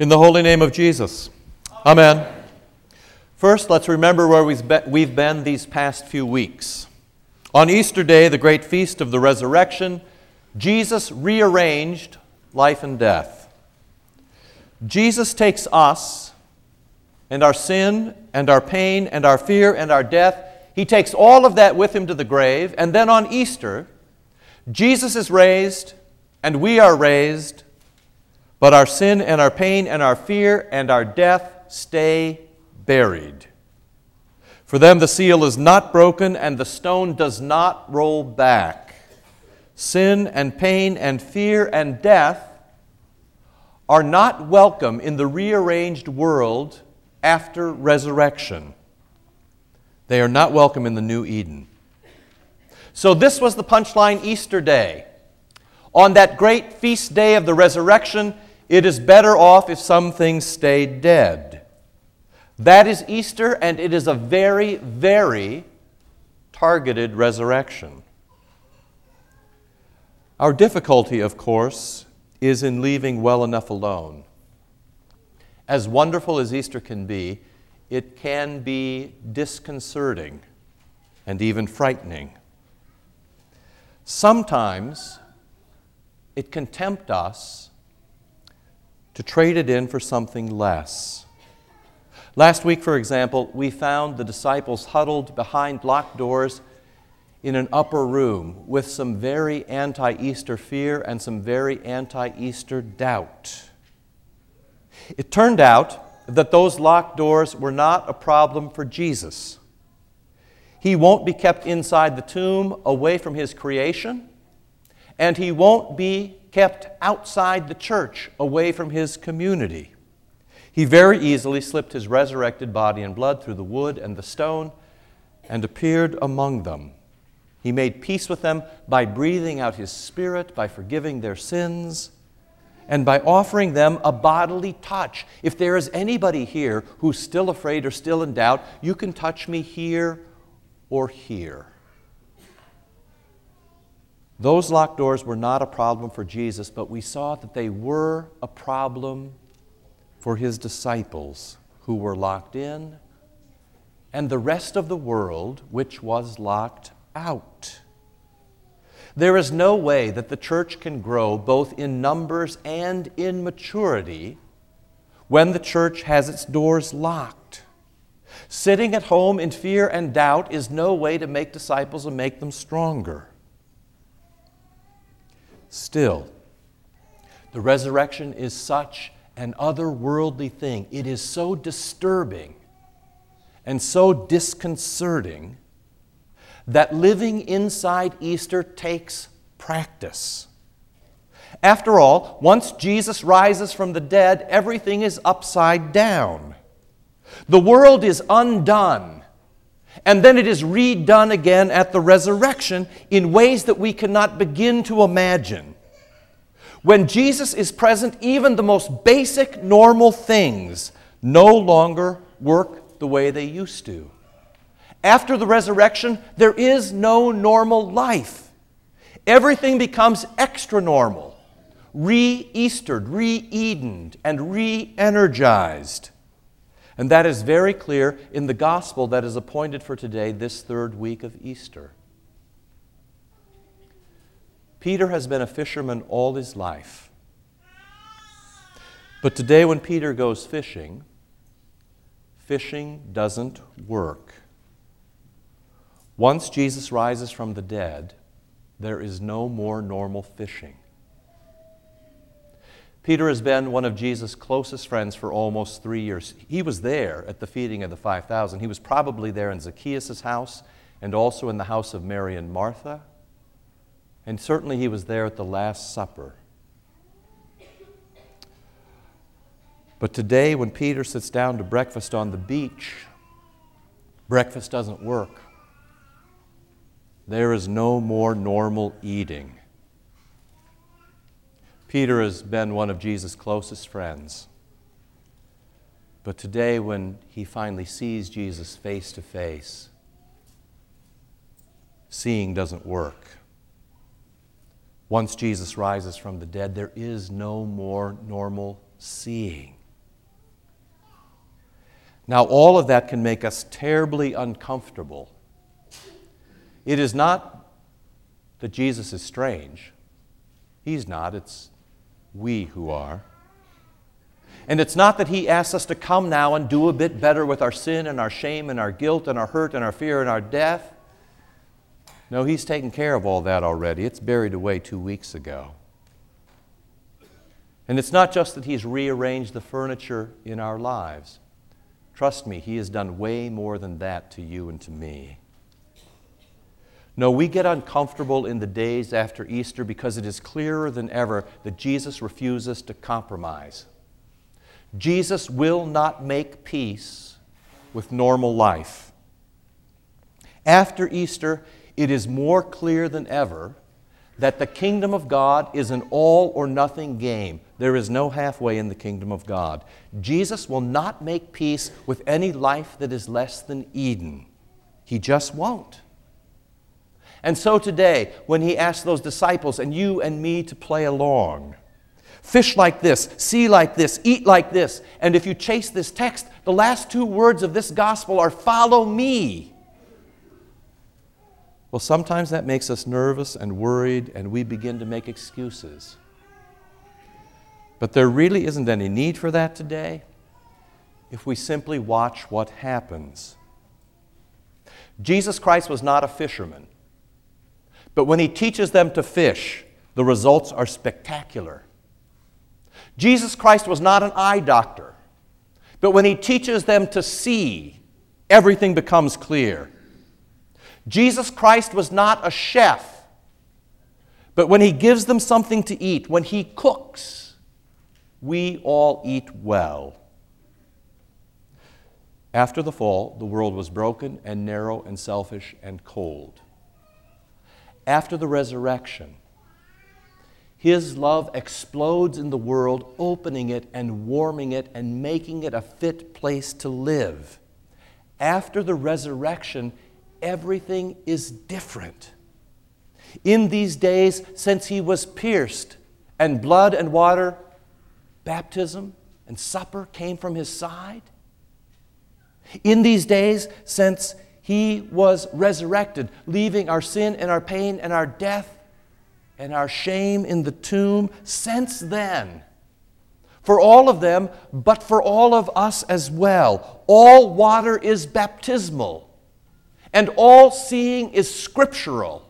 In the holy name of Jesus. Amen. First, let's remember where we've been these past few weeks. On Easter Day, the great feast of the resurrection, Jesus rearranged life and death. Jesus takes us and our sin and our pain and our fear and our death, he takes all of that with him to the grave, and then on Easter, Jesus is raised and we are raised but our sin and our pain and our fear and our death stay buried. For them, the seal is not broken and the stone does not roll back. Sin and pain and fear and death are not welcome in the rearranged world after resurrection. They are not welcome in the new Eden. So, this was the punchline Easter day. On that great feast day of the resurrection, it is better off if some things stay dead. That is Easter, and it is a very, very targeted resurrection. Our difficulty, of course, is in leaving well enough alone. As wonderful as Easter can be, it can be disconcerting and even frightening. Sometimes it can tempt us to trade it in for something less. Last week, for example, we found the disciples huddled behind locked doors in an upper room with some very anti Easter fear and some very anti Easter doubt. It turned out that those locked doors were not a problem for Jesus. He won't be kept inside the tomb away from his creation, and he won't be kept outside the church, away from his community. He very easily slipped his resurrected body and blood through the wood and the stone and appeared among them. He made peace with them by breathing out his spirit, by forgiving their sins, and by offering them a bodily touch. If there is anybody here who's still afraid or still in doubt, you can touch me here or here. Those locked doors were not a problem for Jesus, but we saw that they were a problem for his disciples who were locked in and the rest of the world which was locked out. There is no way that the church can grow both in numbers and in maturity when the church has its doors locked. Sitting at home in fear and doubt is no way to make disciples and make them stronger. Still, the resurrection is such an otherworldly thing. It is so disturbing and so disconcerting that living inside Easter takes practice. After all, once Jesus rises from the dead, everything is upside down. The world is undone, and then it is redone again at the resurrection in ways that we cannot begin to imagine. When Jesus is present, even the most basic, normal things no longer work the way they used to. After the resurrection, there is no normal life. Everything becomes extra normal, re Eastered, re Edened, and re energized. And that is very clear in the gospel that is appointed for today, this third week of Easter. Peter has been a fisherman all his life. But today, when Peter goes fishing, fishing doesn't work. Once Jesus rises from the dead, there is no more normal fishing. Peter has been one of Jesus' closest friends for almost three years. He was there at the feeding of the 5,000. He was probably there in Zacchaeus' house and also in the house of Mary and Martha. And certainly he was there at the Last Supper. But today, when Peter sits down to breakfast on the beach, breakfast doesn't work. There is no more normal eating. Peter has been one of Jesus' closest friends. But today, when he finally sees Jesus face to face, seeing doesn't work. Once Jesus rises from the dead, there is no more normal seeing. Now, all of that can make us terribly uncomfortable. It is not that Jesus is strange. He's not, it's we who are. And it's not that He asks us to come now and do a bit better with our sin and our shame and our guilt and our hurt and our fear and our death. No, He's taken care of all that already. It's buried away two weeks ago. And it's not just that He's rearranged the furniture in our lives. Trust me, He has done way more than that to you and to me. No, we get uncomfortable in the days after Easter because it is clearer than ever that Jesus refuses to compromise. Jesus will not make peace with normal life. After Easter, it is more clear than ever that the kingdom of God is an all or nothing game. There is no halfway in the kingdom of God. Jesus will not make peace with any life that is less than Eden. He just won't. And so today, when he asks those disciples and you and me to play along, fish like this, see like this, eat like this. And if you chase this text, the last two words of this gospel are follow me. Well, sometimes that makes us nervous and worried, and we begin to make excuses. But there really isn't any need for that today if we simply watch what happens. Jesus Christ was not a fisherman, but when he teaches them to fish, the results are spectacular. Jesus Christ was not an eye doctor, but when he teaches them to see, everything becomes clear. Jesus Christ was not a chef, but when he gives them something to eat, when he cooks, we all eat well. After the fall, the world was broken and narrow and selfish and cold. After the resurrection, his love explodes in the world, opening it and warming it and making it a fit place to live. After the resurrection, everything is different. In these days, since he was pierced, and blood and water, baptism and supper came from his side. In these days, since he was resurrected, leaving our sin and our pain and our death and our shame in the tomb, since then, for all of them, but for all of us as well, all water is baptismal. And all seeing is scriptural.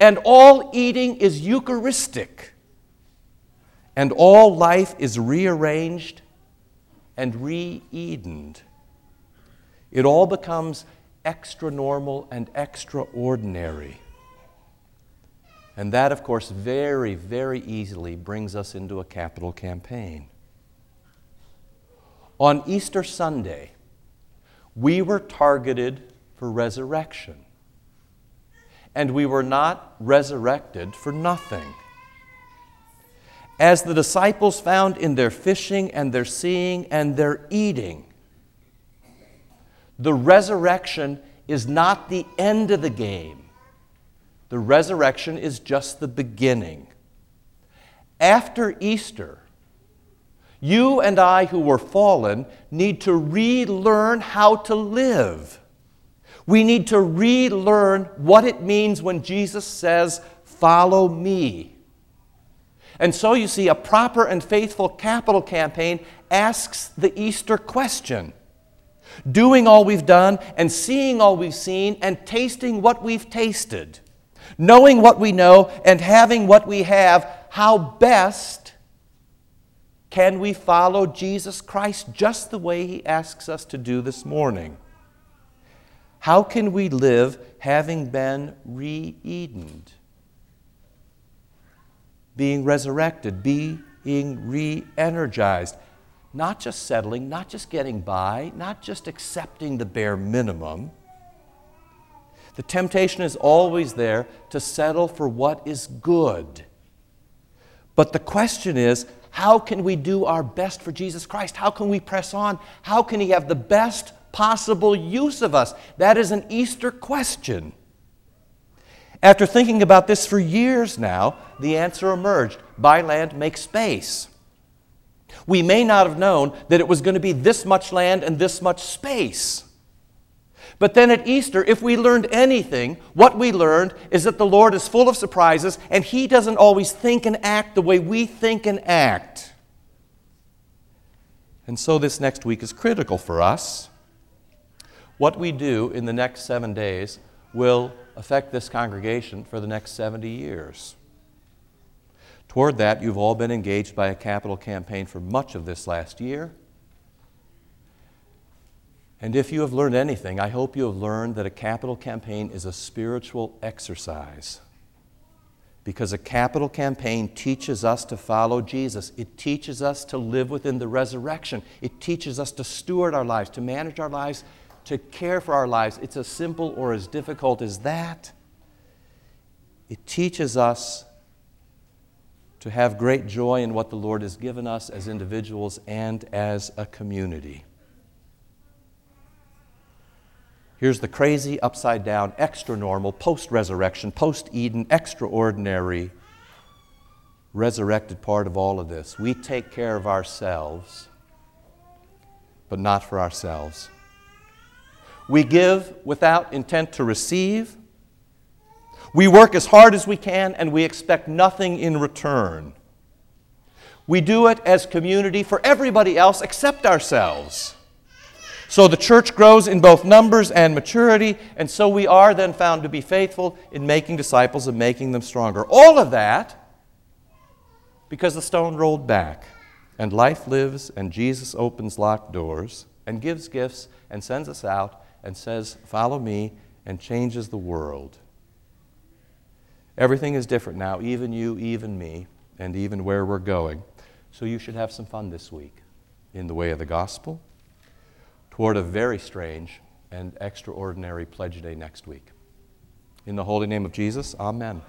And all eating is Eucharistic. And all life is rearranged and re Edened. It all becomes extra normal and extraordinary. And that, of course, very, very easily brings us into a capital campaign. On Easter Sunday, we were targeted for resurrection. And we were not resurrected for nothing. As the disciples found in their fishing and their seeing and their eating, the resurrection is not the end of the game. The resurrection is just the beginning. After Easter, you and I who were fallen need to relearn how to live. We need to relearn what it means when Jesus says, Follow me. And so you see, a proper and faithful capital campaign asks the Easter question doing all we've done and seeing all we've seen and tasting what we've tasted, knowing what we know and having what we have, how best can we follow Jesus Christ just the way He asks us to do this morning? How can we live having been re Edened? Being resurrected, being re energized, not just settling, not just getting by, not just accepting the bare minimum. The temptation is always there to settle for what is good. But the question is how can we do our best for Jesus Christ? How can we press on? How can He have the best possible use of us? That is an Easter question. After thinking about this for years now, the answer emerged buy land, make space. We may not have known that it was going to be this much land and this much space. But then at Easter, if we learned anything, what we learned is that the Lord is full of surprises and He doesn't always think and act the way we think and act. And so this next week is critical for us. What we do in the next seven days will affect this congregation for the next 70 years. Toward that, you've all been engaged by a capital campaign for much of this last year. And if you have learned anything, I hope you have learned that a capital campaign is a spiritual exercise. Because a capital campaign teaches us to follow Jesus. It teaches us to live within the resurrection. It teaches us to steward our lives, to manage our lives, to care for our lives. It's as simple or as difficult as that. It teaches us to have great joy in what the Lord has given us as individuals and as a community. Here's the crazy, upside down, extra normal, post resurrection, post Eden, extraordinary, resurrected part of all of this. We take care of ourselves, but not for ourselves. We give without intent to receive. We work as hard as we can and we expect nothing in return. We do it as community for everybody else except ourselves. So the church grows in both numbers and maturity, and so we are then found to be faithful in making disciples and making them stronger. All of that because the stone rolled back, and life lives, and Jesus opens locked doors, and gives gifts, and sends us out, and says, Follow me, and changes the world. Everything is different now, even you, even me, and even where we're going. So you should have some fun this week in the way of the gospel toward a very strange and extraordinary Pledge Day next week. In the holy name of Jesus, amen.